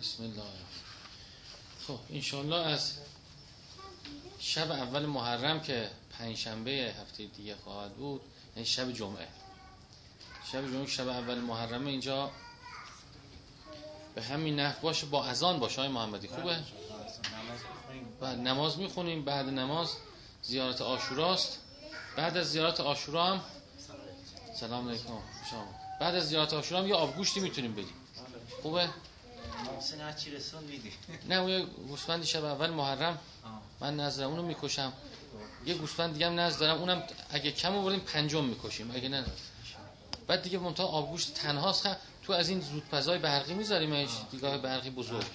بسم الله. خب انشالله از شب اول محرم که پنجشنبه هفته دیگه خواهد بود یعنی شب جمعه. شب جمعه شب اول محرم اینجا به همین نحو باشه با اذان باشه های محمدی. خوبه؟ بعد نماز می‌خونیم. بعد نماز زیارت آشوراست. بعد از زیارت آشورا هم سلام علیکم. بعد از زیارت آشورا هم یه آبگوشتی می‌تونیم بدیم. خوبه؟ محسن رسون میدی. نه اون یه گوسفندی شب اول محرم. من نظرم اونو می‌کشم. یه گوسفند دیگه هم نظر دارم. اونم اگه کم آوردیم پنجم می‌کشیم. اگه نه بعد دیگه منتها آبگوشت تنهاست. خ... تو از این زودپزای برقی میذاریمش دیگاه برقی بزرگ.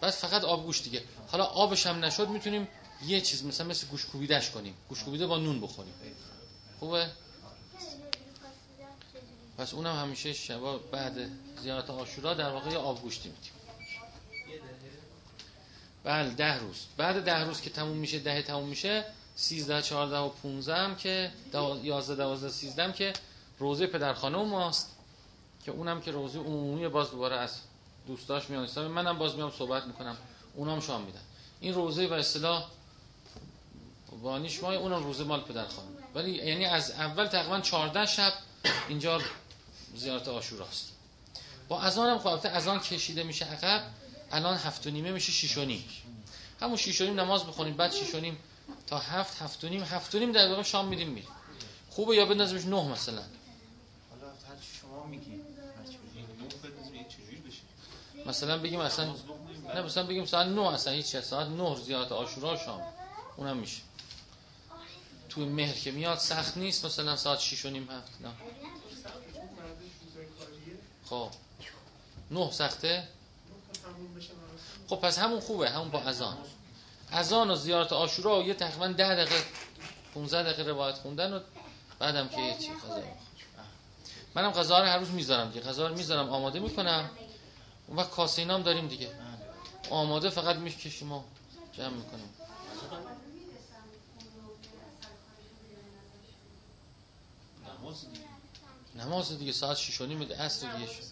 بعد فقط آبگوشت دیگه. حالا آبش هم نشد می‌تونیم یه چیز مثلا مثل گوش کوبیدش کنیم. گوش کوبیده با نون بخوریم. خوبه؟ پس اونم همیشه شبا بعد زیارت آشورا در واقع آبگوشتی میدیم بله ده روز. بعد ده روز که تموم میشه ده تموم میشه سیزده چهارده و پونزه هم که دو... یازده دوازده سیزده هم که روزه پدرخانه ماست. که اونم که روزه عمومی باز دوباره از دوستاش میان اسلامی منم باز میام صحبت می‌کنم. اونام شام میدن. این روزه و اصطلاح وانیش ماه اونم روزه مال پدرخانه. ولی یعنی از اول تقریبا 14 شب اینجا زیارت آشوراست. با اذان هم خب اذان کشیده میشه عقب الان هفت و نیمه میشه شیش و نیم. همون شیش و نیم نماز بخونیم بعد شیش و نیم تا هفت هفت و نیم هفت و نیم در واقع شام میدیم میریم. خوبه یا بندازیمش نه مثلا؟ حالا هر چی شما میگی هر چی بگی. چجوری بشه؟ مثلا بگیم اصلا نه مثلا بگیم ساعت 9 اصلا هیچ ساعت 9 زیارت عاشورا شام. اونم میشه. توی مهر که میاد سخت نیست مثلا ساعت 6 و نیم هفت نه. خب. نه سخته؟ خب پس همون خوبه همون با اذان. اذان و زیارت عاشورا و یه تقریبا 10 دقیقه 15 دقیقه روایت خوندن و بعدم که یه چی غذا. منم غذا رو هر روز می‌ذارم دیگه. غذا رو می‌ذارم آماده می‌کنم. وقت کاسه اینام داریم دیگه. آماده فقط می‌کشیم و جمع می‌کنیم. نماز نماز دیگه ساعت 6 و نیم دیگه عصر دیگه شد.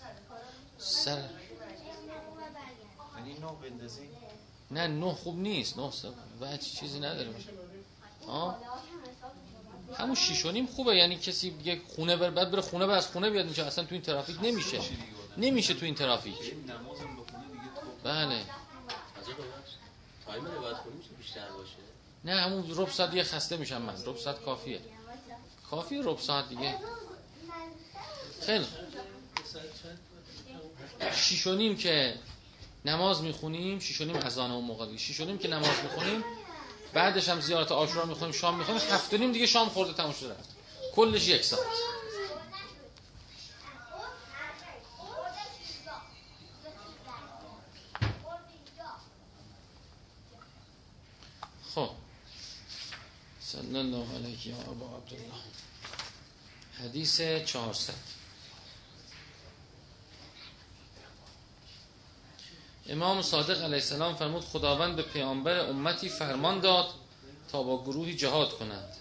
سر. یعنی نو بندازی؟ نه نه خوب نیست نه سر و چیزی نداریم آه؟ همون شیش و نیم خوبه یعنی کسی یه خونه بر بعد بره خونه بر از خونه بیاد اینجا. اصلا تو این ترافیک نمیشه. نمیشه تو این ترافیک. بله. میشه نه همون ربع ساعت دیگه خسته میشم من. ربع ساعت کافیه. کافیه ربع ساعت دیگه. خیلی. شیش و نیم که نماز می‌خونیم شیش و نیم اذان اون موقع دیگه. و که نماز می‌خونیم بعدش هم زیارت عاشورا می‌خونیم شام می‌خونیم هفت و نیم دیگه شام خورده تموم شده رفت. کلش یک ساعت. خب. صلی الله علیه یا ابا عبدالله حدیث 400 امام صادق علیه السلام فرمود خداوند به پیامبر امتی فرمان داد تا با گروهی جهاد کنند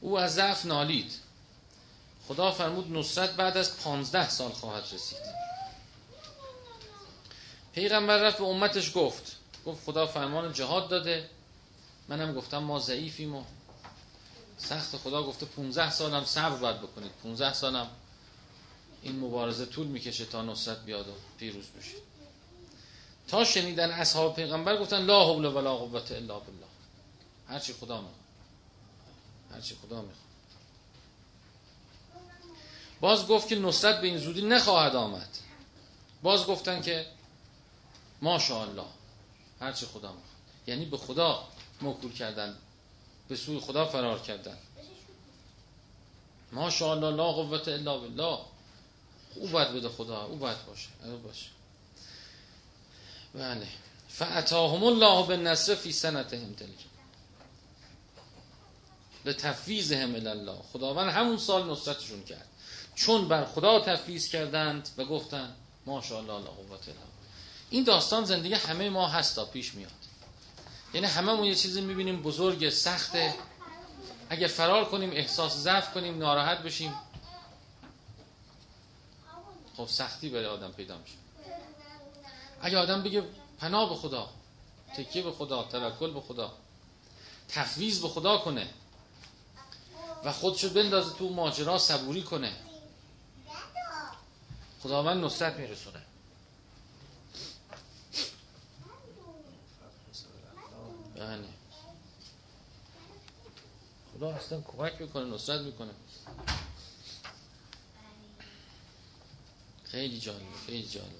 او از ضعف نالید. خدا فرمود نصرت بعد از پانزده سال خواهد رسید. پیغمبر رفت به امتش گفت. گفت خدا فرمان جهاد داده. منم گفتم ما ضعیفیم و سخت خدا گفته 15 سالم صبر باید بکنید. 15 سالم این مبارزه طول می‌کشه تا نصرت بیاد و پیروز بشید. تا شنیدن اصحاب پیغمبر گفتن لا حول ولا قوة الا بالله. هرچی خدا می‌خواد. هرچی خدا می‌خواد. باز گفت که نصرت به این زودی نخواهد آمد. باز گفتن که ماشاءالله هرچی خدا می‌خواد. یعنی به خدا موکول کردن. به سوی خدا فرار کردن. ماشاءالله لا قوت الا بالله. او باید بده خدا او باید باشه او باشه. بله. فعتاهم الله بالنصر فی سنتهم تلک لتفویضهم الی الله خداوند همون سال نصرتشون کرد. چون بر خدا تفویض کردند و گفتند ماشاءالله لا قوت الا این داستان زندگی همه ما هستا پیش میاد. یعنی هممون یه چیزی می‌بینیم بزرگ سخته اگه فرار کنیم احساس ضعف کنیم ناراحت بشیم. خب سختی برای آدم پیدا میشه. اگه آدم بگه پناه به خدا تکیه به خدا توکل به خدا تفویض به خدا کنه و خودشو بندازه تو ماجرا صبوری کنه خداوند نصرت میرسونه. بله. خدا اصلا کمک می‌کنه نصرت می‌کنه. خیلی جالبه خیلی جالبه.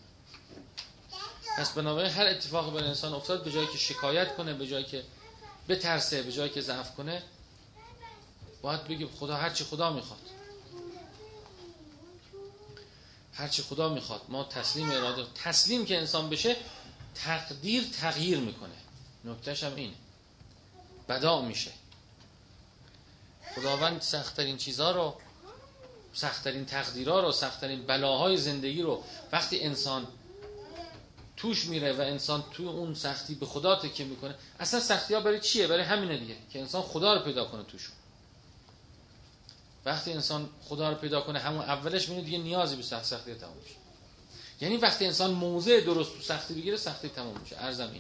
پس بنابراین هر اتفاق بر انسان افتاد به جایی که شکایت کنه به جایی که بترسه به جایی که ضعف کنه باید بگیم خدا هرچی خدا می‌خواد. هرچی خدا می‌خواد. ما تسلیم اراده تسلیم که انسان بشه تقدیر تغییر می‌کنه. نکتهش هم اینه. بدا میشه. خداوند سختترین چیزها رو سختترین تقدیرها رو سختترین بلاهای زندگی رو وقتی انسان توش میره و انسان تو اون سختی به خدا تکیه می‌کنه اصلا سختی ها برای چیه؟ برای همینه دیگه که انسان خدا رو پیدا کنه توشون. وقتی انسان خدا رو پیدا کنه همون اولش میونه دیگه نیازی به سخت سختی تموم میشه. یعنی وقتی انسان موضع درست تو سختی بگیره سختی تموم میشه. ارزم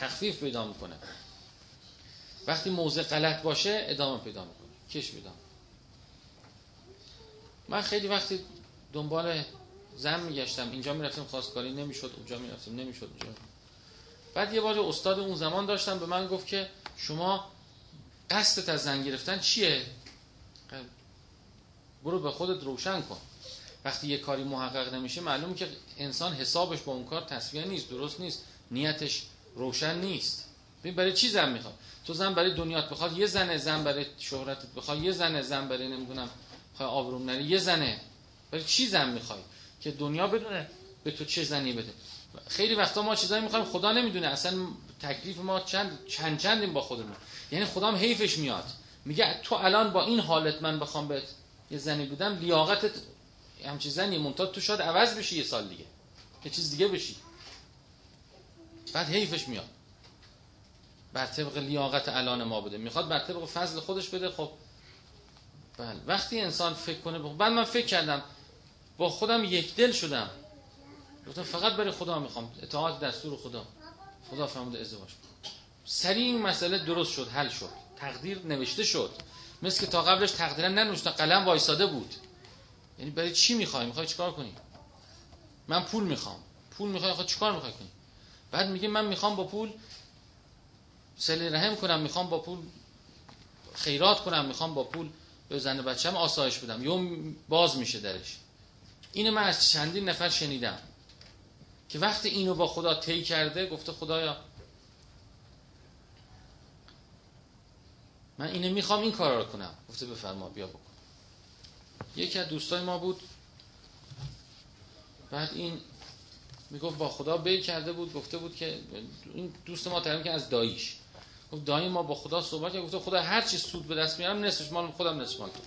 تخفیف پیدا می‌کنه. وقتی موضع غلط باشه ادامه پیدا می‌کنه. کش پیدا من خیلی وقتی دنبال زن میگشتم اینجا می‌رفتیم خواستگاری نمی‌شد اونجا می‌رفتیم نمی‌شد اونجا. بعد یه بار استاد اون زمان داشتم به من گفت که شما قصدت از زن گرفتن چیه؟ برو به خودت روشن کن. وقتی یه کاری محقق نمیشه معلوم که انسان حسابش با اون کار تصویه نیست درست نیست. نیتش روشن نیست. ببین برای چی زن می‌خواد؟ تو زن برای دنیات بخواد یه زنه زن برای شهرتت بخواد یه زنه زن برای نمی‌دونم خواهی آبروم نری یه زنه. برای چی زن می‌خوای؟ که دنیا بدونه به تو چه زنی بده. خیلی وقتا ما چیزایی می‌خوایم خدا نمی‌دونه. اصلا تکلیف ما چند چند چندیم با خودمون. یعنی خدا هم حیفش میاد. میگه تو الان با این حالت من بخوام بهت یه زنی بودم لیاقتت همچین زنی منتها تو شاید عوض بشی یه سال دیگه. یه چیز دیگه بشی. بعد حیفش میاد. بر طبق لیاقت الان ما بده می‌خواد بر طبق فضل خودش بده خب. بله. وقتی انسان فکر کنه بعد من فکر کردم با خودم یک دل شدم. گفتم فقط برای خدا می‌خوام. اطاعت دستور خدا. خدا فرمود ازدواج سریع این مسئله درست شد حل شد. تقدیر نوشته شد. مثل که تا قبلش تقدیر ننوشته قلم وایساده بود. یعنی برای چی می‌خوای؟ می‌خوای چیکار کنی؟ من پول می‌خوام. پول می‌خوای خود چیکار می‌خوای کنی؟ بعد میگه من می‌خوام با پول سلی رحم کنم می‌خوام با پول خیرات کنم می‌خوام با پول به زن بچم آسایش بدم. یا باز میشه درش. اینو من از چندین نفر شنیدم که وقتی اینو با خدا طی کرده گفته خدایا من اینو می‌خوام این کار رو کنم. گفته بفرما بیا بکن. یکی از دوستای ما بود. بعد این می‌گفت با خدا بی کرده بود گفته بود که این دوست ما تریم که از داییش. گفت دایی ما با خدا صحبت کرد گفته خدا هر چی سود به دست میارم نصفش مال خودم نصف مال تو.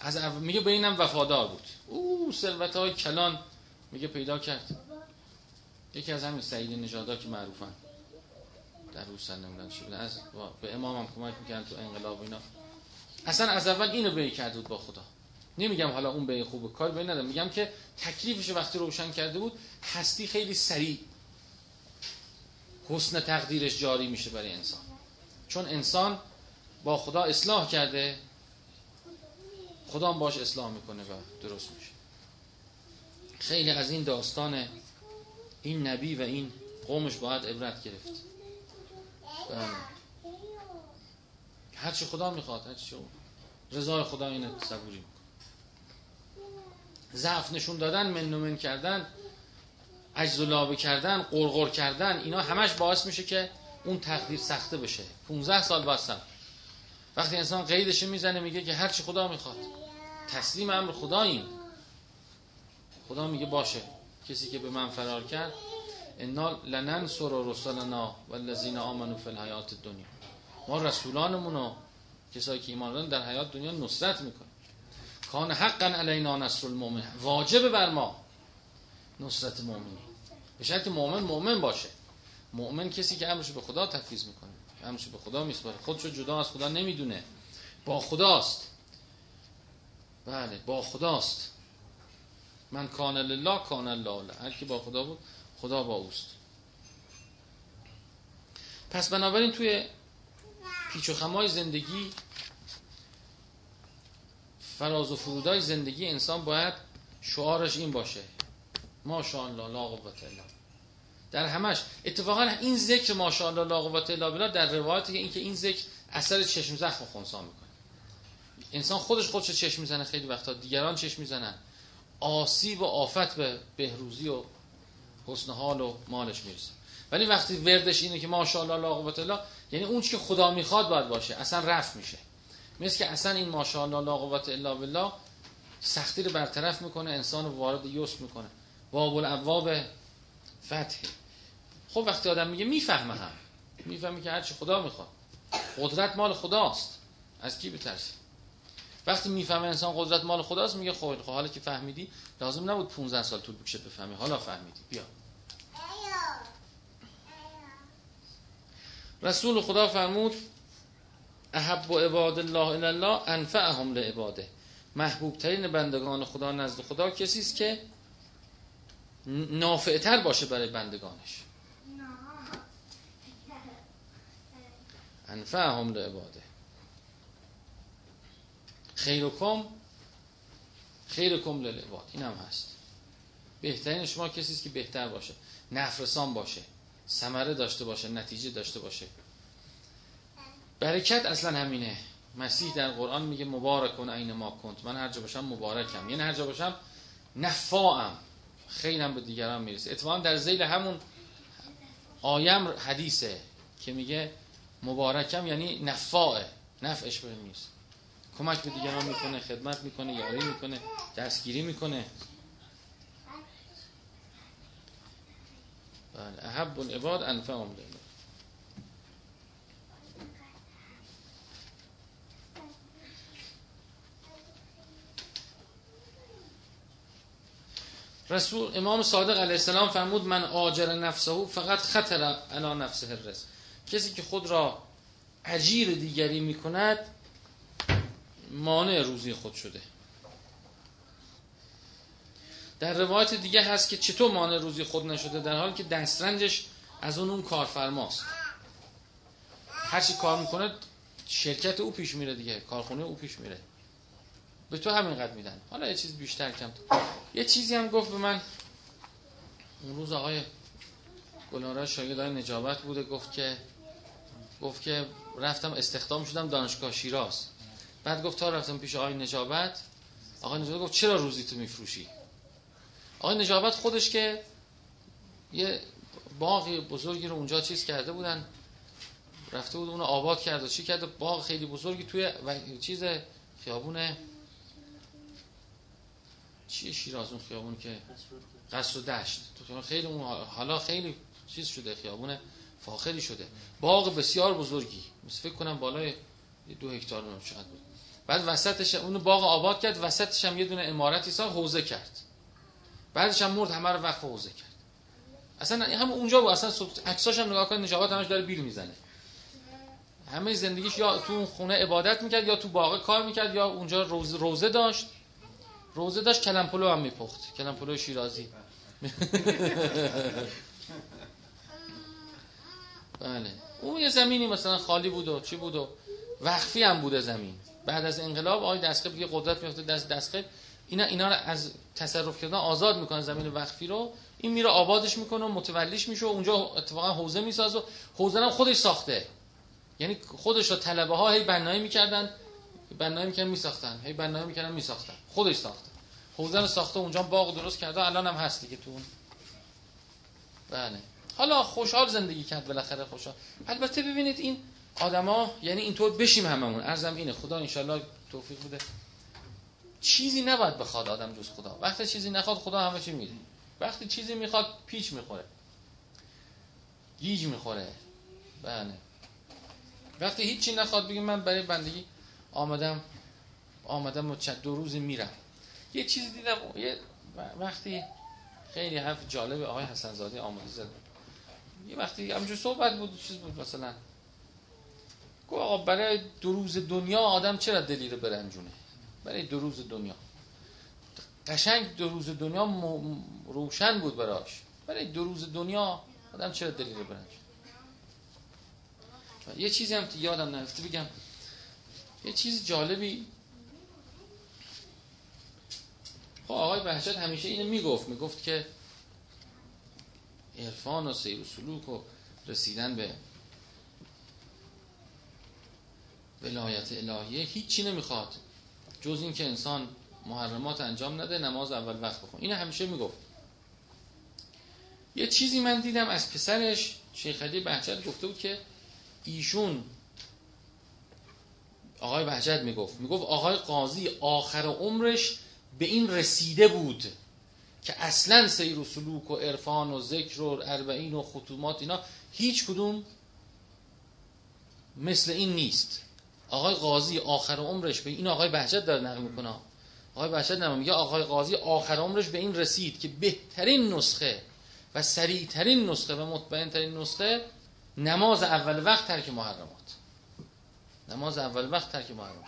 از میگه به اینم وفادار بود. او ثروت های کلان میگه پیدا کرد. یکی از همین سعید نژادا که معروفن. در روسن نمیدن چی از به امام هم کمک می‌کنن تو انقلاب اینا. اصلا از اول اینو به کرده بود با خدا. نمیگم حالا اون به خوب کار به ندارم. میگم که تکلیفش وقتی روشن کرده بود هستی خیلی سریع حسن تقدیرش جاری میشه برای انسان. چون انسان با خدا اصلاح کرده خدا هم باش اصلاح می‌کنه و درست میشه. خیلی از این داستان این نبی و این قومش باید عبرت گرفت. بله. هرچی خدا می‌خواد هرچی رضای خدا اینه صبوری ضعف نشون دادن من من کردن عجز و لابه کردن قرقر کردن اینا همش باعث میشه که اون تقدیر سخته بشه. 15 سال بستم. وقتی انسان قیدش می‌زنه میگه که هرچی خدا می‌خواد. تسلیم امر خداییم. خدا میگه باشه. کسی که به من فرار کرد انا لننصر رسلنا والذین آمنوا فی الحیات دنیا ما رسولانمون کسایی که ایمان دارن در حیات دنیا نصرت می‌کنه کان حقا علینا نصر المؤمن واجب بر ما نصرت مؤمنی به شرط مؤمن مؤمن باشه. مؤمن کسی که امرش به خدا تفویض می‌کنه. همش به خدا میسپاره. خودشو جدا از خدا نمی‌دونه. با خداست. بله با خداست. من کان لله کان الله هر کی با خدا بود خدا با اوست. پس بنابراین توی پیچ و خمای زندگی فراز و فرودای زندگی انسان باید شعارش این باشه. ماشاءالله لا قوت الا در همش اتفاقا این ذکر ماشاءالله لا قوت الا بالله در روایت این که این ذکر اثر چشم زخم خونسا می‌کنه. انسان خودش خودش چشم می‌زنه خیلی وقتا دیگران چشم می‌زنن. آسیب و آفت به بهروزی و حسن حال و مالش می‌رسه. ولی وقتی وردش اینه که ماشاءالله لا قوت الا یعنی اون که خدا می‌خواد باید باشه اصلا رفت میشه. مثل که اصلا این ماشاءالله لا قوت الا بالله سختی رو برطرف می‌کنه انسان رو وارد یسر می‌کنه. باب الابواب فتح. خب وقتی آدم میگه می‌فهمه هم. می‌فهمه که هرچی خدا می‌خواد. قدرت مال خداست. از کی بترسی؟ وقتی می‌فهمه انسان قدرت مال خداست میگه خب خب حالا که فهمیدی لازم نبود 15 سال طول بکشه بفهمی. حالا فهمیدی. بیا. رسول خدا فرمود احب و عباد الله الا الله انفعهم لعباده. محبوب ترین بندگان خدا نزد خدا کسی است که نافعتر باشه برای بندگانش. انفعهم لعباده. خیرکم خیرکم للعباد. این هم هست. بهترین شما کسی است که بهتر باشه. نفرسان باشه. ثمره داشته باشه نتیجه داشته باشه. برکت اصلا همینه. مسیح در قرآن میگه مبارک کن عین ما کنت. من هر جا باشم مبارکم. یعنی هر جا باشم نفاعم. خیلم به دیگران می‌رسه. اتفاقا در زیل همون آیم حدیثه که میگه مبارکم یعنی نفاعه. نفعش به می‌رسه کمک به دیگران می‌کنه خدمت می‌کنه یاری می‌کنه دستگیری می‌کنه. بله. احب العباد انفعهم. رسول امام صادق علیه السلام فرمود من آجر نفسه فقط خطر علی نفسه الرزق. کسی که خود را اجیر دیگری می‌کند مانع روزی خود شده. در روایت دیگه هست که چطور مانع روزی خود نشده در حالی که دسترنجش از اون اون کارفرماست. هرچی کار می‌کنه شرکت او پیش میره دیگه کارخونه او پیش میره. به تو همینقدر میدن. حالا یه چیز بیشتر کم یه چیزی هم گفت به من. اون روز آقای گلارا شاگرد نجابت بوده گفت که گفت که رفتم استخدام شدم دانشگاه شیراز. بعد گفت تا رفتم پیش آقای نجابت آقای نجابت گفت چرا روزی تو میفروشی؟ آقای نجابت خودش که یه باقی بزرگی رو اونجا چیز کرده بودن رفته بود اونو آباد کرده چی کرده باغ خیلی بزرگی توی چیز خیابون چیه شیراز اون خیابون که قصر و دشت. تو خیلی اون حالا خیلی چیز شده خیابون فاخری شده. باغ بسیار بزرگی. مثل فکر کنم بالای دو هکتار شاید بود. بعد وسطش اون باغ آباد کرد وسطش هم یه دونه امارتی ساخت حوزه کرد. بعدش هم مرد همه رو وقف حوزه کرد. اصلا هم اونجا بود. اصلا عکساش هم نگاه کن نجابت همش داره بیل می‌زنه. همه زندگیش یا تو خونه عبادت می‌کرد یا تو باغ کار می‌کرد یا اونجا روز روزه داشت. روزه داشت کلم پلو هم میپخت. کلم پلو شیرازی. بله. اون یه زمینی مثلا خالی بود و چی بود و وقفی هم بوده زمین. بعد از انقلاب آقای دستقیب یه قدرت میفته دست دستقیب اینا اینا رو از تصرف کردن آزاد می‌کنه زمین وقفی رو. این میره آبادش می‌کنه و متولیش میشه و اونجا اتفاقا حوزه می‌سازه حوزه هم خودش ساخته. یعنی خودش رو طلبه ها هی بنایی می‌کردن. بنایی می‌کردن میساختن. هی بنایی می‌کردن میساختن. خودش ساخته. حوزه رو ساخته اونجا باغ درست کرده الان هم هست دیگه تو اون. بله. حالا خوشحال زندگی کرد بالاخره خوشحال. البته ببینید این آدما یعنی اینطور بشیم هممون. ارزم اینه. خدا انشالله توفیق بده. چیزی نباید بخواد آدم جز خدا. وقتی چیزی نخواد خدا همه چی میده. وقتی چیزی می‌خواد پیچ می‌خوره. گیج می‌خوره. بله. وقتی هیچی نخواد بگیم من برای بندگی آمدم آمدم و دو روز میرم. یه چیزی دیدم یه وقتی خیلی حرف جالب آقای حسن زاده آماده زد. یه وقتی همجور صحبت بود چیز بود مثلا. گفت آقا برای دو روز دنیا آدم چرا دلی رو برنجونه؟ برای دو روز دنیا. قشنگ دو روز دنیا روشن بود براش. برای دو روز دنیا آدم چرا دلی رو برنجونه؟ یه چیزی هم که یادم نرفته بگم. یه چیز جالبی. خب آقای بهجت همیشه اینو می‌گفت. می‌گفت که عرفان و سیر و سلوک و رسیدن به ولایت الهیه هیچی نمی‌خواد. جز این که انسان محرمات انجام نده نماز اول وقت بخون اینو همیشه می‌گفت. یه چیزی من دیدم از پسرش شیخ علی بهجت گفته بود که ایشون آقای بهجت می‌گفت. می‌گفت آقای قاضی آخر عمرش به این رسیده بود که اصلا سیر و سلوک و عرفان و ذکر و اربعین و ختومات اینا هیچ کدوم مثل این نیست. آقای قاضی آخر عمرش به این آقای بهجت داره نقل می‌کنه. آقای بهجت نقل میگه آقای قاضی آخر عمرش به این رسید که بهترین نسخه و سریعترین نسخه و مطمئنترین نسخه نماز اول وقت ترک محرمات. نماز اول وقت ترک محرمات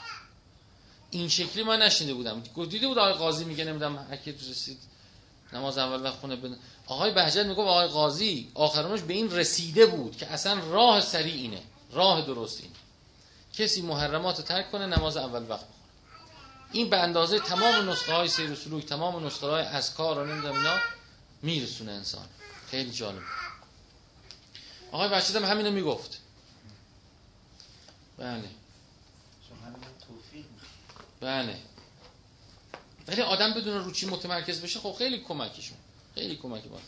این شکلی من نشنیده بودم. دیده بود آقای قاضی میگه نمی‌دونم هر رسید. نماز اول وقت خونه بدن آقای بهجت میگه آقای قاضی آخرانش به این رسیده بود که اصلا راه سریع اینه. راه درست اینه. کسی محرمات ترک کنه نماز اول وقت بخونه. این به اندازه تمام نسخه های سیر و سلوک تمام نسخه های اذکار و نمی‌دونم اینا میرسونه انسان. خیلی جالب. آقای بهجت هم همینو می‌گفت. بله. بله. ولی آدم بدون رو چی متمرکز بشه خب خیلی کمکشون خیلی کمکی بود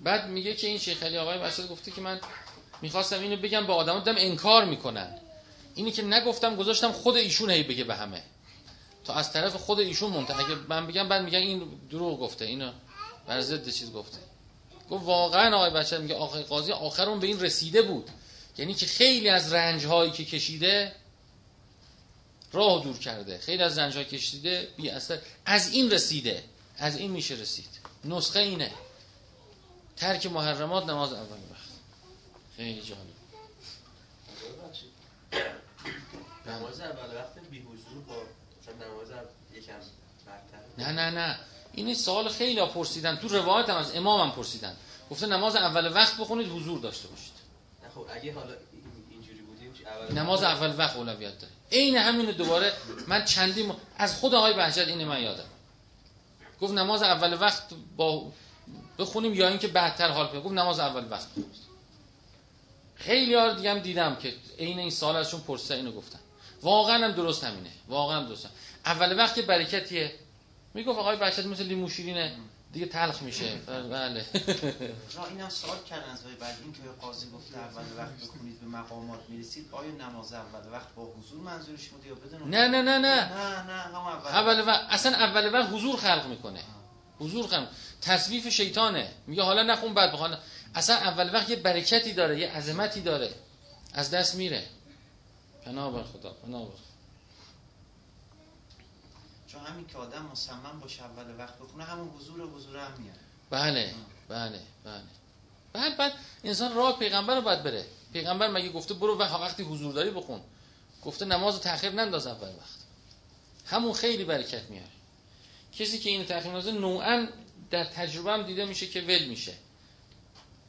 بعد میگه که این شیخ علی آقای بشر گفته که من می‌خواستم اینو بگم به آدم دم انکار می‌کنن اینی که نگفتم گذاشتم خود ایشون هی بگه به همه. تا از طرف خود ایشون مونته اگه من بگم بعد میگن این دروغ گفته اینو بر ضد چیز گفته. گفت واقعا آقای بشر میگه آقای قاضی آخرون به این رسیده بود. یعنی که خیلی از رنج هایی که کشیده راه دور کرده. خیلی از رنج کشیده بی اثر از این رسیده. از این میشه رسید. نسخه اینه. ترک محرمات نماز اول وقت. خیلی جالب. نماز اول وقت بی حضور با نماز یکم برتر. نه نه نه. این سوال خیلی ها پرسیدن. تو روایت هم از امام هم پرسیدن. گفته نماز اول وقت بخونید حضور داشته باشید. خب نماز اول وقت اولویت داره. عین همینو دوباره من چندی از خود آقای بهجت اینه من یادم. گفت نماز اول وقت با بخونیم یا اینکه بعدتر حال کنیم. گفت نماز اول وقت. خیلی ها دیگه هم دیدم که عین این سال ازشون پرسیدن اینو گفتن. واقعا هم درست همینه. واقعا هم درست. هم. اول وقت برکتیه. می‌گفت آقای بهجت مثل لیمو شیرینه دیگه تلخ میشه. بله را اینم سوال کردن از بعد این که قاضی گفته اول وقت بکنید به مقامات می‌رسید. آیا نماز اول وقت با حضور منظورش بوده یا بدون نه نه نه نه. نه نه هم اول, اول وقت اصلا اول وقت حضور خلق می‌کنه. حضور خلق تصویف شیطانه. میگه حالا نخون بعد بخوان اصلا اول وقت یه برکتی داره یه عظمتی داره. از دست میره. پناه بر خدا پناه بر چون همین که آدم مصمم باشه اول وقت بخونه همون حضور حضور هم میاد. بله بله بله. بعد بعد انسان راه پیغمبر رو باید بره. پیغمبر مگه گفته برو وقتی حضور داری بخون. گفته نماز رو تاخیر ننداز اول وقت. همون خیلی برکت میاره. کسی که این تاخیر نندازه نوعا در تجربه هم دیده میشه که ول میشه.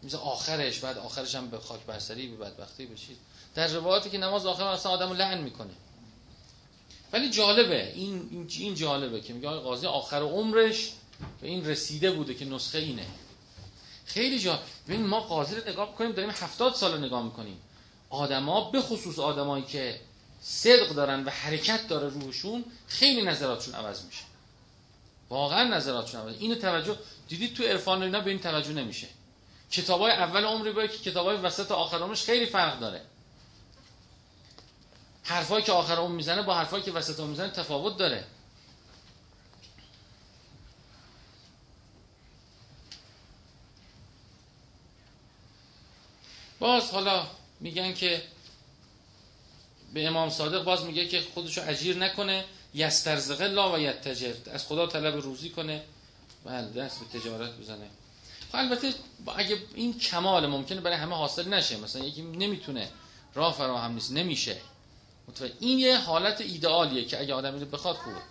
مثل آخرش بعد آخرش هم به خاک برسری به بدبختی بشید در روایاتی که نماز آخر اصلا آدمو لعن می‌کنه. ولی جالبه این این جالبه که میگه قاضی آخر عمرش به این رسیده بوده که نسخه اینه. خیلی جا ببین ما قاضی رو نگاه کنیم داریم هفتاد سال نگاه می‌کنیم. آدما به خصوص آدمایی که صدق دارن و حرکت داره روحشون خیلی نظراتشون عوض میشه. واقعا نظراتشون عوض. اینو توجه دیدید تو عرفان اینا به این توجه نمیشه. کتابای اول عمری با کتابای وسط آخر عمرش خیلی فرق داره. حرفایی که آخر عمر می‌زنه با حرفایی که وسط عمر می‌زنه تفاوت داره. باز حالا میگن که به امام صادق باز میگه که خودشو اجیر نکنه یسترزق لا و یتجر. از خدا طلب روزی کنه. بله دست به تجارت بزنه. خب البته اگه این کمال ممکنه برای همه حاصل نشه. مثلا یکی نمی‌تونه راه فراهم نیست نمیشه. متوجه این یه حالت ایدئالیه که اگه آدم اینو بخواد خوبه.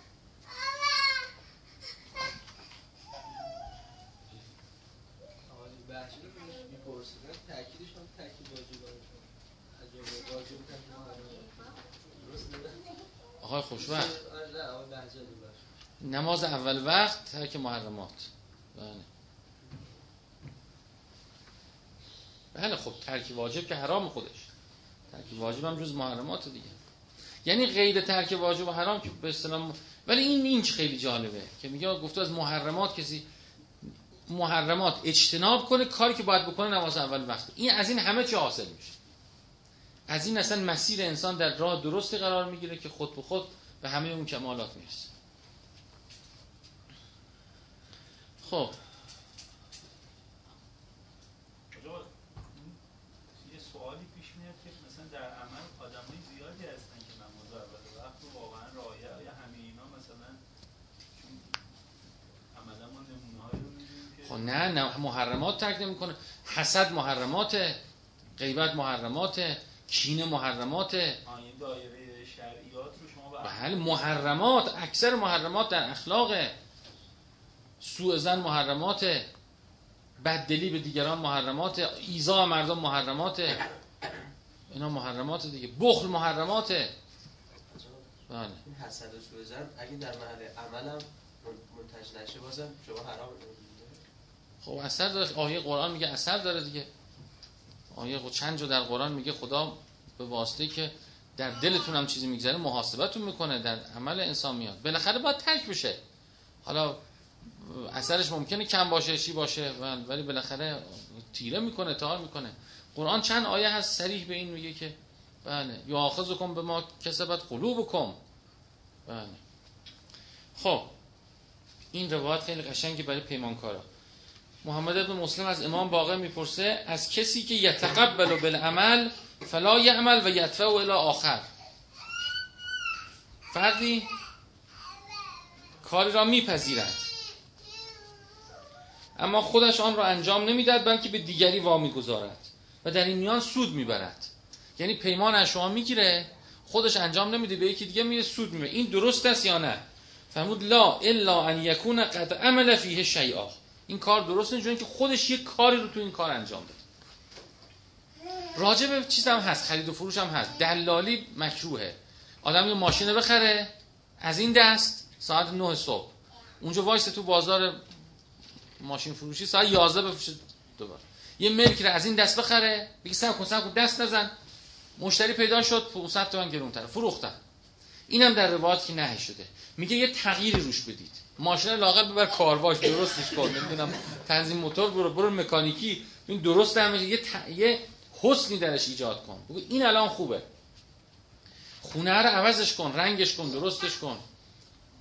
آقای خوشوقت آره،. نماز اول وقت ترک محرمات. بله. بله خب ترک واجب که حرام خودش. ترک واجب هم جز محرمات دیگه. یعنی غیر ترک واجب و حرام که به اصطلاح ولی این این خیلی جالبه که میگه گفته از محرمات کسی محرمات اجتناب کنه کاری که باید بکنه نماز اول وقت. این از این همه چی حاصل میشه. از این اصلا مسیر انسان در راه درستی قرار می‌گیره که خود به خود به همه اون کمالات می‌رسه. خب آقا، یه سوالی پیش میاد که مثلا در عمل آدمای زیادی هستن که نماز اول وقت رو واقعا رعایت یا همه اینا مثلا چون عملا ما نمونه هایی رو خب نه نه محرمات ترک نمی‌کنه. حسد محرمات غیبت محرمات کینه محرمات دایره شرعیات رو شما به بله محرمات اکثر محرمات در اخلاق سوء زن محرمات بددلی به دیگران محرمات ایزا مردم محرمات اینا محرمات دیگه. بخل محرمات بله. این حسد و سوء زن اگه در محل عملم من- منتج نشه بازم شما حرام خب اثر داره. آیه قرآن میگه اثر داره دیگه. آیه چند جا در قرآن میگه خدا به واسطه که در دلتون هم چیزی میگذره محاسبتون می‌کنه در عمل انسان میاد. بالاخره باید ترک بشه. حالا اثرش ممکنه کم باشه چی باشه ولی بالاخره تیره می‌کنه تار می‌کنه. قرآن چند آیه هست؟ صریح به این میگه که بله. یا کن به ما کسبت قلوبکم. بله. خب این روایت خیلی قشنگی برای پیمانکارا. محمد ابن مسلم از امام باقر می‌پرسه از کسی که یتقبل بالعمل فلا یعمل و یدفع الى آخر. فردی کاری را میپذیرد. اما خودش آن را انجام نمی‌دهد بلکه به دیگری وامی گذارد و در این میان سود می‌برد. یعنی پیمان از شما می‌گیره خودش انجام نمیده به یکی دیگه میره سود می‌بره. این درست است یا نه؟ فرمود لا الا ان یکون قد عمل فیه شیئا. این کار درست نیست چون که خودش یه کاری رو تو این کار انجام داد. راجع به چیز هم هست خرید و فروش هم هست. دلالی مکروهه. آدم یه ماشین بخره از این دست ساعت 9 صبح. اونجا وایسه تو بازار ماشین فروشی ساعت 11 بفروشه دوباره. یه ملک رو از این دست بخره بگی سب کن کن دست نزن. مشتری پیدا شد 500 تومن گرونتر فروختن. اینم در روایت که نهی شده. میگه یه تغییری روش بدید. ماشین لاقل ببر کارواش درستش کن. نمی‌دونم تنظیم موتور برو برو مکانیکی. این درست هم یه ت... یه حسنی درش ایجاد کن. بگو این الان خوبه. خونه رو عوضش کن رنگش کن درستش کن.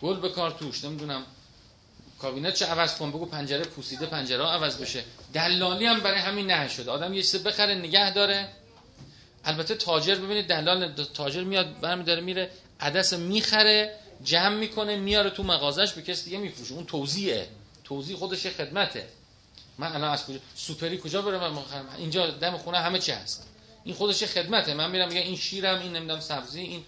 گل بکار توش نمی‌دونم. کابینت چه عوض کن؟ بگو پنجره پوسیده پنجره عوض بشه. دلالی هم برای همین نه شده. آدم یه چیز بخره نگه داره. البته تاجر ببینید دلال تاجر میاد برمی داره میره. عدس می‌خره. جمع می‌کنه میاره تو مغازش به کسی دیگه میفروشه. اون توزیعه. توزیع خودش خدمته. من الان از کجا سوپری کجا برم من اینجا دم خونه همه چی هست. این خودش خدمته. من میرم میگم این شیرم این نمی‌دونم سبزی این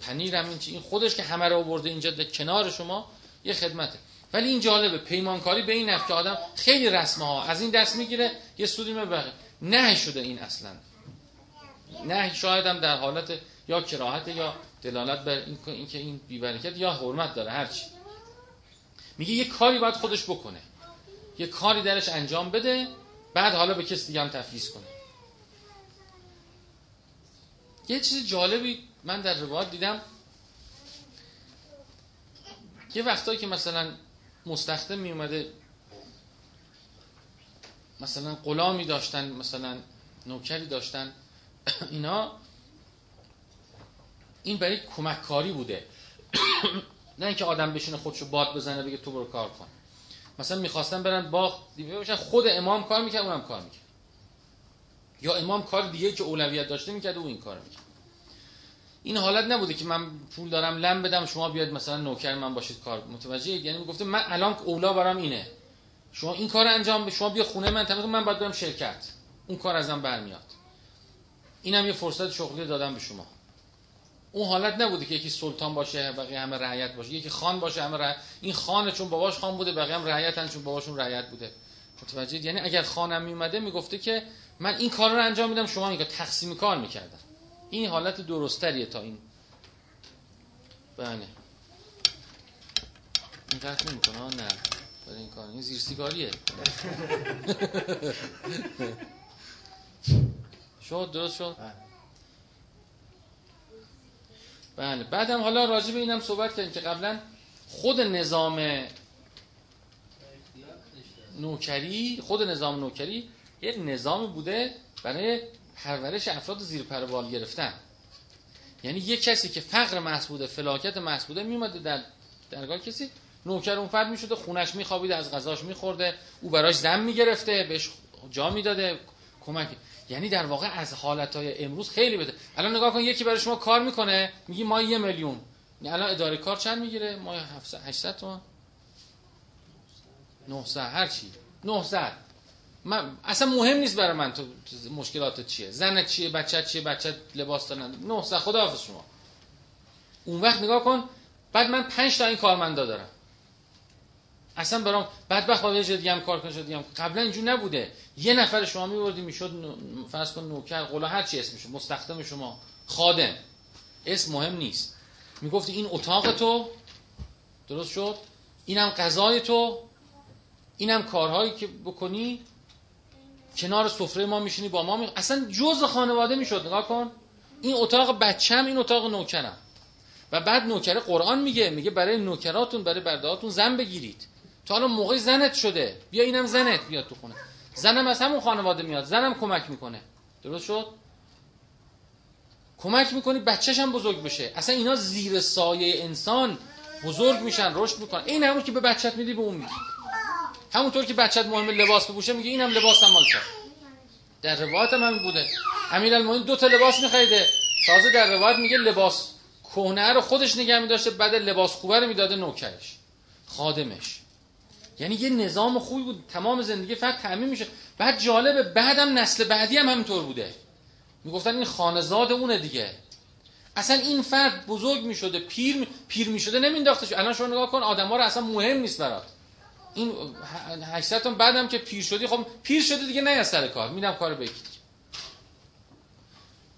پنیرم این چی این خودش که همه رو آورده اینجا در کنار شما یه خدمته. ولی این جالبه پیمانکاری به این نفت که آدم خیلی رسمه ها. از این دست می‌گیره یه سودی می‌بره. نه شده این اصلا. نه شاید هم در حالت یا کراهت یا دلالت بر این اینکه این بیبرکت یا حرمت داره هرچی میگه یه کاری باید خودش بکنه. یه کاری درش انجام بده بعد حالا به کسی دیگه هم تفویض کنه. یه چیز جالبی من در روایت دیدم. یه وقتایی که مثلا مستخدم می اومده مثلا غلامی داشتن مثلا نوکری داشتن اینا این برای کمک کاری بوده. نه اینکه آدم بشینه خودشو باد بزنه بگه تو برو کار کن. مثلا می‌خواستن برن باغ باشن خود امام کار می‌کرد اونم کار می‌کرد. یا امام کار دیگه که اولویت داشته می‌کرد و این کار می‌کرد. این حالت نبوده که من پول دارم لم بدم شما بیاد مثلا نوکر من باشید کار. متوجه یعنی می‌گفته من الان اولا برام اینه. شما این کار انجام شما بیا خونه من تمام من باید برم شرکت. اون کار ازم برمیاد. اینم یه فرصت شغلی دادم به شما. اون حالت نبوده که یکی سلطان باشه بقیه همه رعیت باشه. یکی خان باشه همه رعیت. این خانه چون باباش خان بوده بقیه هم رعیتن چون باباشون رعیت بوده. متوجه یعنی اگر خانم میومده می‌گفته که من این کار رو انجام میدم شما این تقسیم کار می‌کردن. این حالت درستریه تا این. بله. این قطع نمی‌کنه نه. برای این کار. این زیر سیگاریه. شد درست شد؟ بله. بعدم حالا راجع به اینم صحبت کردیم که قبلا خود نظام نوکری خود نظام نوکری یک نظام بوده برای پرورش افراد زیر پر بال گرفتن. یعنی یک کسی که فقر محض بوده فلاکت محض بوده میومده در درگاه کسی نوکر اون فرد می‌شده خونش میخوابیده از غذاش میخورده او براش زن می‌گرفته بهش جا می‌داده کمک یعنی در واقع از حالتهای امروز خیلی بده. الان نگاه کن یکی برای شما کار می‌کنه میگی ما یه میلیون. الان اداره کار چند می‌گیره؟ ما 800 تومن 900 هر چی. 900 من اصلا مهم نیست برای من تو مشکلات چیه. زنت چیه بچه چیه بچه لباس دارن. 900 خداحافظ شما. اون وقت نگاه کن بعد من 5 تا این کارمندا دارم. اصلا برام بدبخت با یه دیگه هم کار کنه دیگه قبلا اینجور نبوده. یه نفر شما میوردی می‌شد فرض کن نوکر قلا هر چی اسمش مستخدم شما خادم. اسم مهم نیست. می‌گفتی این اتاق تو درست شد؟ اینم غذای تو اینم کارهایی که بکنی کنار سفره ما میشینی با ما می... اصلا جز خانواده می‌شد نگاه کن. این اتاق بچم این اتاق نوکرم. و بعد نوکر قرآن میگه میگه برای نوکراتون برای بردهاتون زن بگیرید. تو حالا موقع زنت شده. بیا اینم زنت بیاد تو خونه. زنم از همون خانواده میاد زنم کمک می‌کنه. درست شد؟ کمک می‌کنی بچهش هم بزرگ بشه. اصلا اینا زیر سایه انسان بزرگ میشن رشد می‌کنن. این همون که به بچت میدی به اون میدی. همونطور که بچت مهم لباس بپوشه میگه اینم لباس هم مال در روایت هم همین بوده. امیرالمومنین دو تا لباس میخریده. تازه در روایت میگه لباس کهنه رو خودش نگه میداشته بعد لباس خوبه رو می‌داده نوکرش خادمش. یعنی یه نظام خوبی بود تمام زندگی فقط تعمین میشه بعد جالبه بعدم نسل بعدی هم همینطور بوده. می‌گفتن این خانزاد اونه دیگه. اصلا این فرد بزرگ می‌شده پیر پیر می‌شده نمینداختش الان شما نگاه کن آدما رو اصلا مهم نیست برات. این 800 تا بعدم که پیر شدی خب پیر شده دیگه نه سر کار. میدم کارو بگیر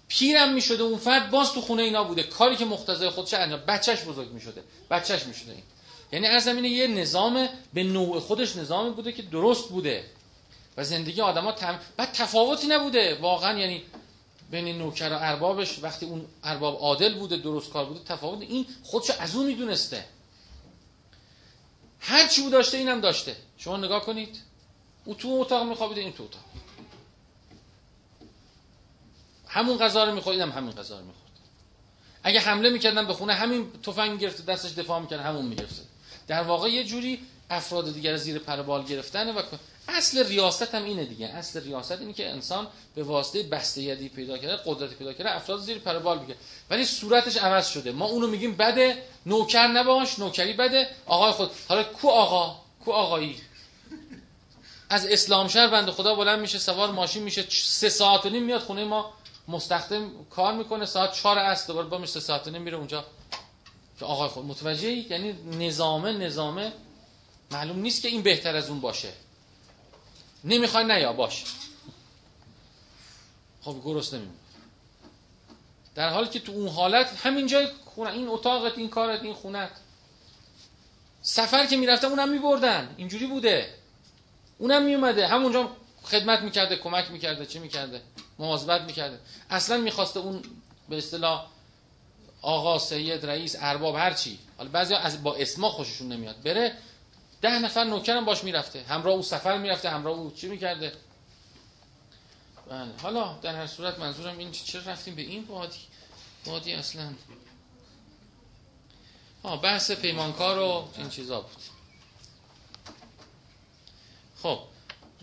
پیرم می‌شده اون فرد باز تو خونه اینا بوده. کاری که مقتضای خودش انجام بچهش بزرگ می‌شده. بچهش می‌شده این. یعنی از زمینه یه نظام به نوع خودش نظامی بوده که درست بوده. و زندگی آدما تم... بعد تفاوتی نبوده. واقعا یعنی بین نوکر و اربابش وقتی اون ارباب عادل بوده درست کار بوده تفاوت این خودشو از اون می‌دونسته. هر چی بود داشته اینم داشته. شما نگاه کنید. او تو اتاق میخوابیده این تو اتاق. همون غذا رو می‌خورد اینم همین غذا رو می‌خورد. اگه حمله می‌کردن به خونه همین تفنگ می‌گرفت دستش دفاع می‌کرد همون می‌گرفت. در واقع یه جوری افراد دیگر زیر پر بال گرفتن و اصل ریاست هم اینه دیگه. اصل ریاست اینه که انسان به واسطه بسته یدی پیدا کرده قدرت پیدا کرده افراد زیر پر بال بگه ولی صورتش عوض شده. ما اونو میگیم بده نوکر نباش نوکری بده آقای خود. حالا کو آقا؟ کو آقایی؟ از اسلام شهر بنده خدا بلند میشه سوار ماشین میشه سه ساعت و نیم میاد خونه ما مستخدم کار می‌کنه ساعت 4 است دوباره با سه ساعت و نیم میره اونجا. که آقای خود متوجه یعنی نظامه نظامه. معلوم نیست که این بهتر از اون باشه. نمی‌خوای نیا باش. خب گرست نمیمون در حالی که تو اون حالت همین جای خونه این اتاقت این کارت این خونت. سفر که می‌رفتم اونم میبردن. اینجوری بوده. اونم میومده همونجا خدمت می‌کرده کمک می‌کرده چه می‌کرده؟ مواظبت می‌کرده. اصلا می‌خواسته اون به اصطلاح آقا سید رئیس ارباب هر چی. حالا بعضی از با اسما خوششون نمیاد. بره ده نفر نوکرم باش می‌رفته. همراه او سفر می‌رفته همراه او چی می‌کرده؟ بله. حالا در هر صورت منظورم این چرا رفتیم به این وادی؟ وادی اصلا. ها بحث پیمانکار و این چیزا بود. خب.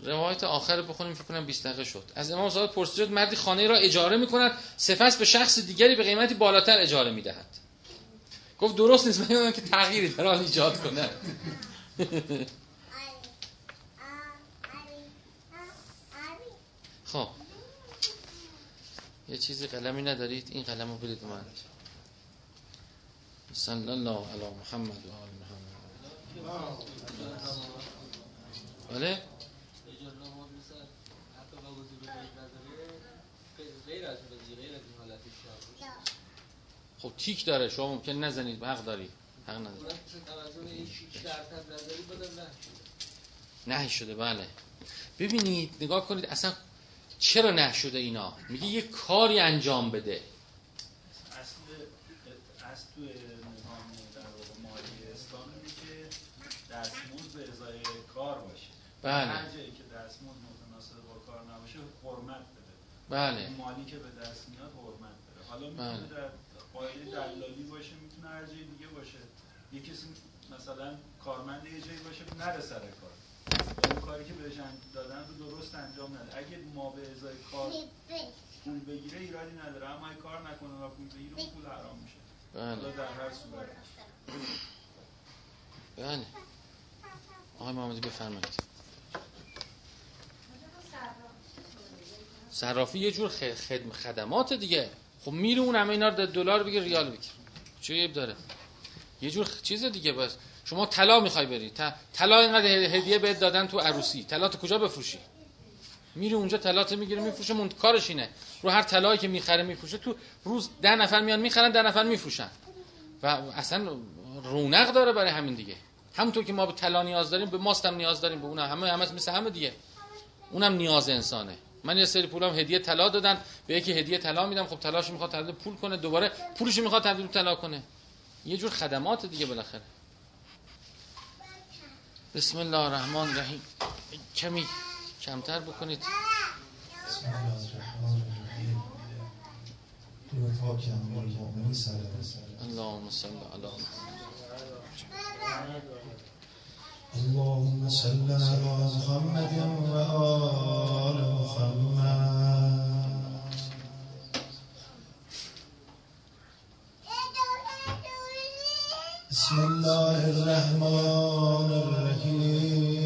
روایت آخر بخونیم فکر کنم 20 دقیقه شد. از امام صادق پرسید مردی خانه را اجاره می‌کند سپس به شخص دیگری به قیمتی بالاتر اجاره می‌دهد. گفت درست نیست من که تغییری در آن ایجاد کنه. خب. یه چیزی قلمی ندارید؟ این قلمو رو بدید من. صلی الله علی محمد و آل محمد. بله؟ خب تیک داره شما ممکن نزنید حق داری حق نداری نه. نه شده بله. ببینید نگاه کنید اصلا چرا نه شده اینا؟ میگه یه کاری انجام بده. اصل اصل تو نظام در واقع مالی اسلام اینه که دستمزد به ازای کار باشه. بله. هر جایی که دستمزد متناسب با کار نباشه حرمت بده. بله. مالی که به دست میاد حرمت بده. حالا بله. در قاعده دلالی باشه می‌تونه هر جای دیگه باشه. یه کسی مثلا کارمند یه جایی باشه نره سر کار. اون کاری که بهش دادن رو درست انجام نده. اگه ما به ازای کار پول بگیره ایرادی نداره. اما اگه کار نکنه و پول بگیره اون پول حرام میشه. بله. در هر صورت. بله. آقای محمدی بفرمایید. صرافی یه جور خدمات دیگه. خب میره اون همه اینا رو دلار بگیر ریال بگیر. چه عیب داره؟ یه جور چیز دیگه بس شما طلا می‌خوای بری. طلا اینقدر هدیه بهت دادن تو عروسی. طلا تو کجا بفروشی؟ میری اونجا طلا می‌گیره میفروشه. مون کارش اینه. رو هر طلایی که می‌خره میفروشه تو روز ده نفر میان می‌خرن ده نفر میفروشن. و اصلا رونق داره برای همین دیگه. همونطور که ما به طلا نیاز داریم به ماست هم نیاز داریم به اون همه همه مثل همه دیگه. اونم نیاز انسانه. من یه سری پولام هدیه طلا دادن به یکی هدیه طلا میدم خب طلاش می‌خواد تبدیل پول کنه دوباره پولش می‌خواد تبدیل طلا کنه. یه جور خدمات دیگه بالاخره. بسم الله الرحمن الرحیم. کمی کمتر بکنید. بسم الله الرحمن الرحیم. اللهم صل علی اللهم صل على محمد و آل محمد. بسم الله الرحمن الرحيم.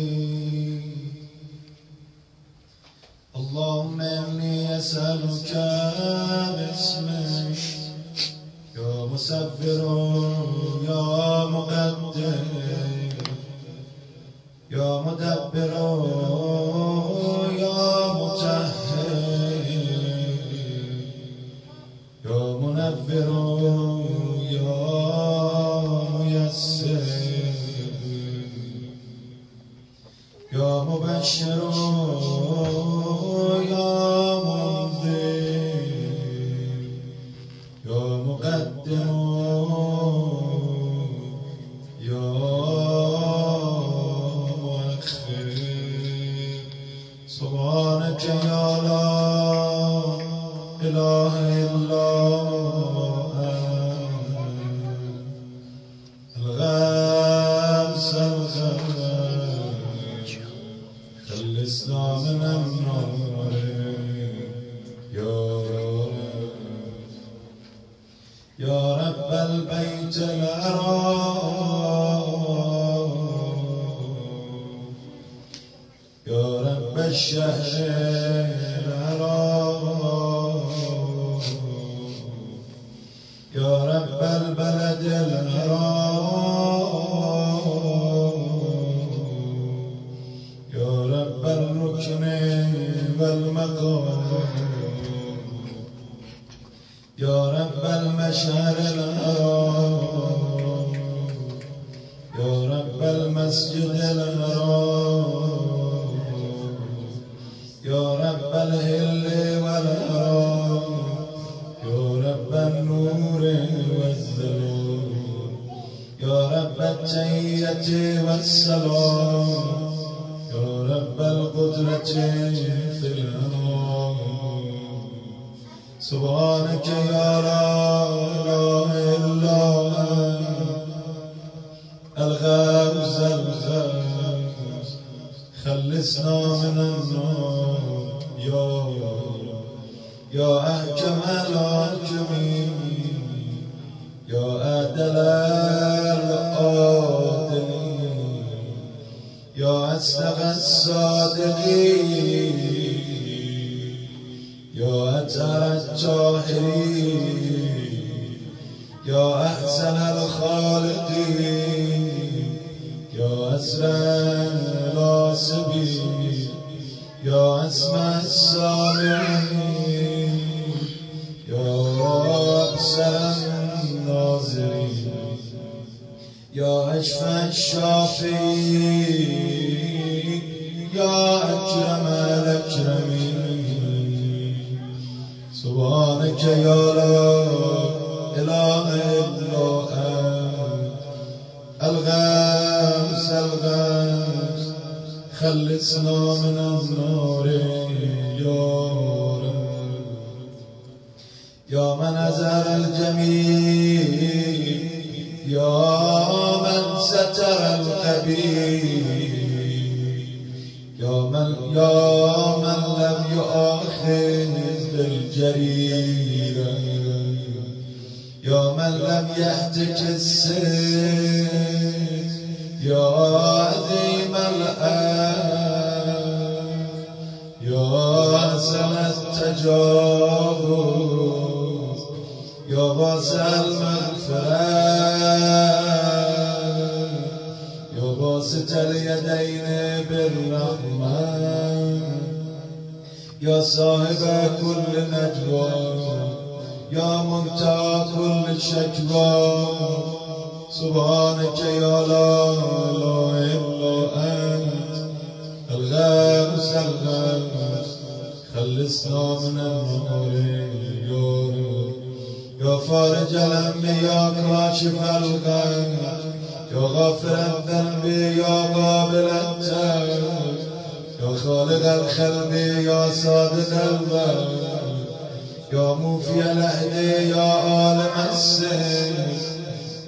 اللهم إني أسألك باسمك. يا مسفر يا مقدر. يا مدبر يا مطهر. يا منفر يا ميسر يا مبشر سبحانك يا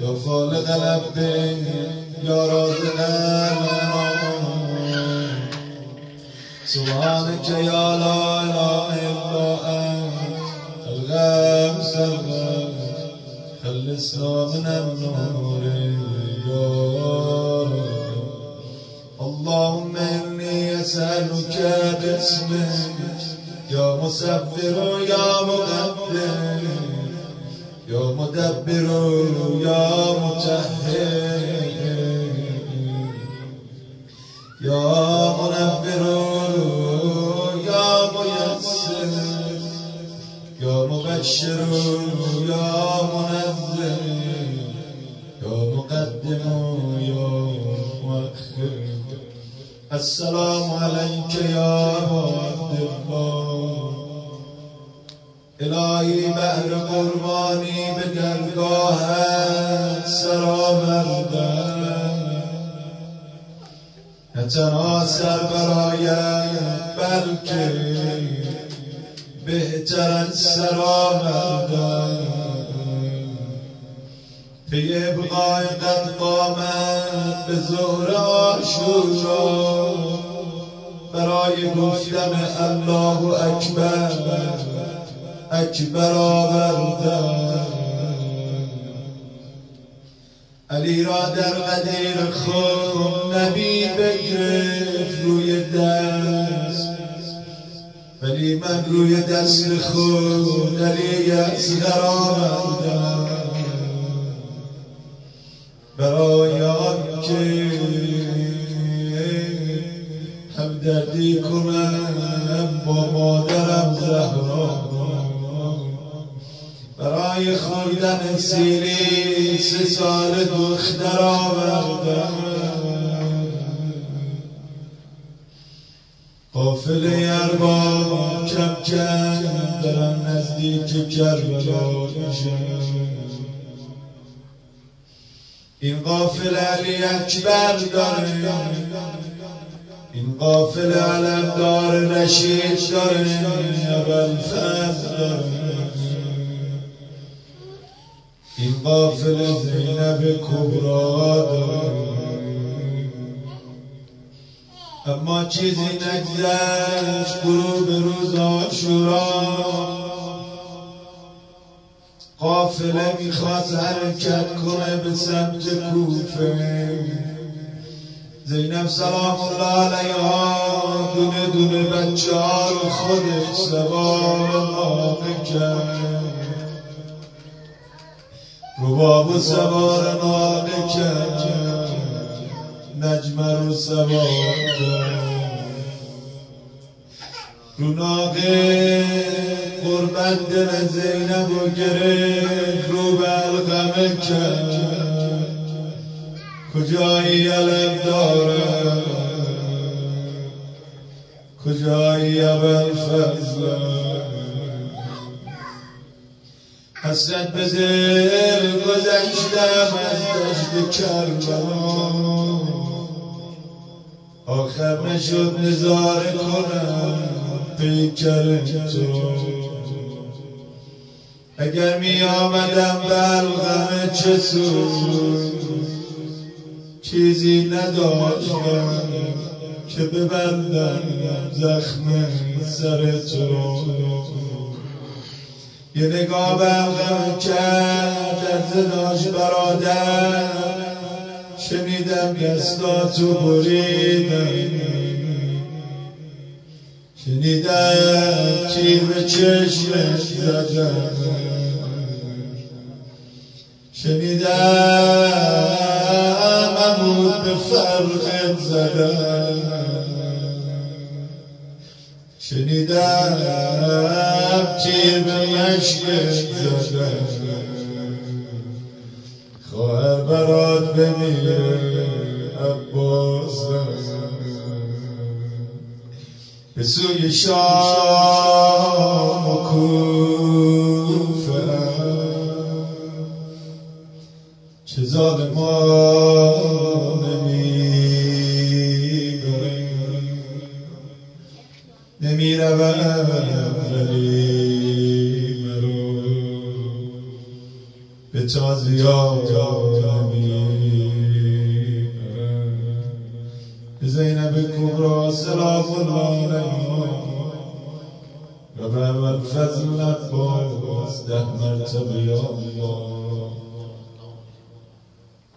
يا خالق الأب يا رازق الأنام سبحانك يا لا إله إلا أنت الغمس الغمس خلصنا من النور يا رب. اللهم إني أسألك باسمك يا مسفر يا مقدر. يا مدبر يا متهر يا منفر يا ميسر يا مبشر يا منذر يا مقدم يا مؤخر. السلام عليك يا عبد الله الهی بهر قربانی به درگاهت سرآوردم نه تنها سر برایت بلکه بهتر از سرآوردم پی ابقای قد قامت به ظهر آشورا برای گفتن الله اکبر. اکبر آوردم علی را در قدیر خود نبی بگرفت روی دست. ولی من روی دست خود علی اصغر آوردم. برای آنکه همدردی کنم با مادرم زهرا. برای خوردن سیری سه سال دختر آوردم. قافل ارباب کم کم برم نزدیک کربلا میشم این قافل علی اکبر داره. این قافل علم داره رشید داره. اول فضل داره. این قافل زینب کبرا داره اما چیزی نگذشت غروب روز آشورا. قافله می‌خواست حرکت کنه به سمت کوفه. زینب سلام الله علیها. دونه دونه بچه ها رو خودش سوار کرد. رباب و سوار ناقه کرد نجمه رو سوار کرد رو ناقه قربت دل زینب و گرفت رو بلغمه کرد کجایی علم داره کجایی اول فضل حسرت به دل گذشتم از دشت کربلا. آخر نشد نظاره کنم پیکر تو. اگر می آمدم بلغم چه سود چیزی نداشتم که ببندم زخم سر تو. یه نگاه بلغم کرد از زناش برادر. شنیدم دستاتو بریدم. شنیدم تیر به چشمش زدم. شنیدم عمود به فرقت زدم. شنیدم تیر به مشکت زدم خواهر برات بمیره عباسم به سوی شام و کوفه چه ظالمان ولی مرو به زینب کبرا سلام الله علیها و به فضل عباس ده مرتبه الله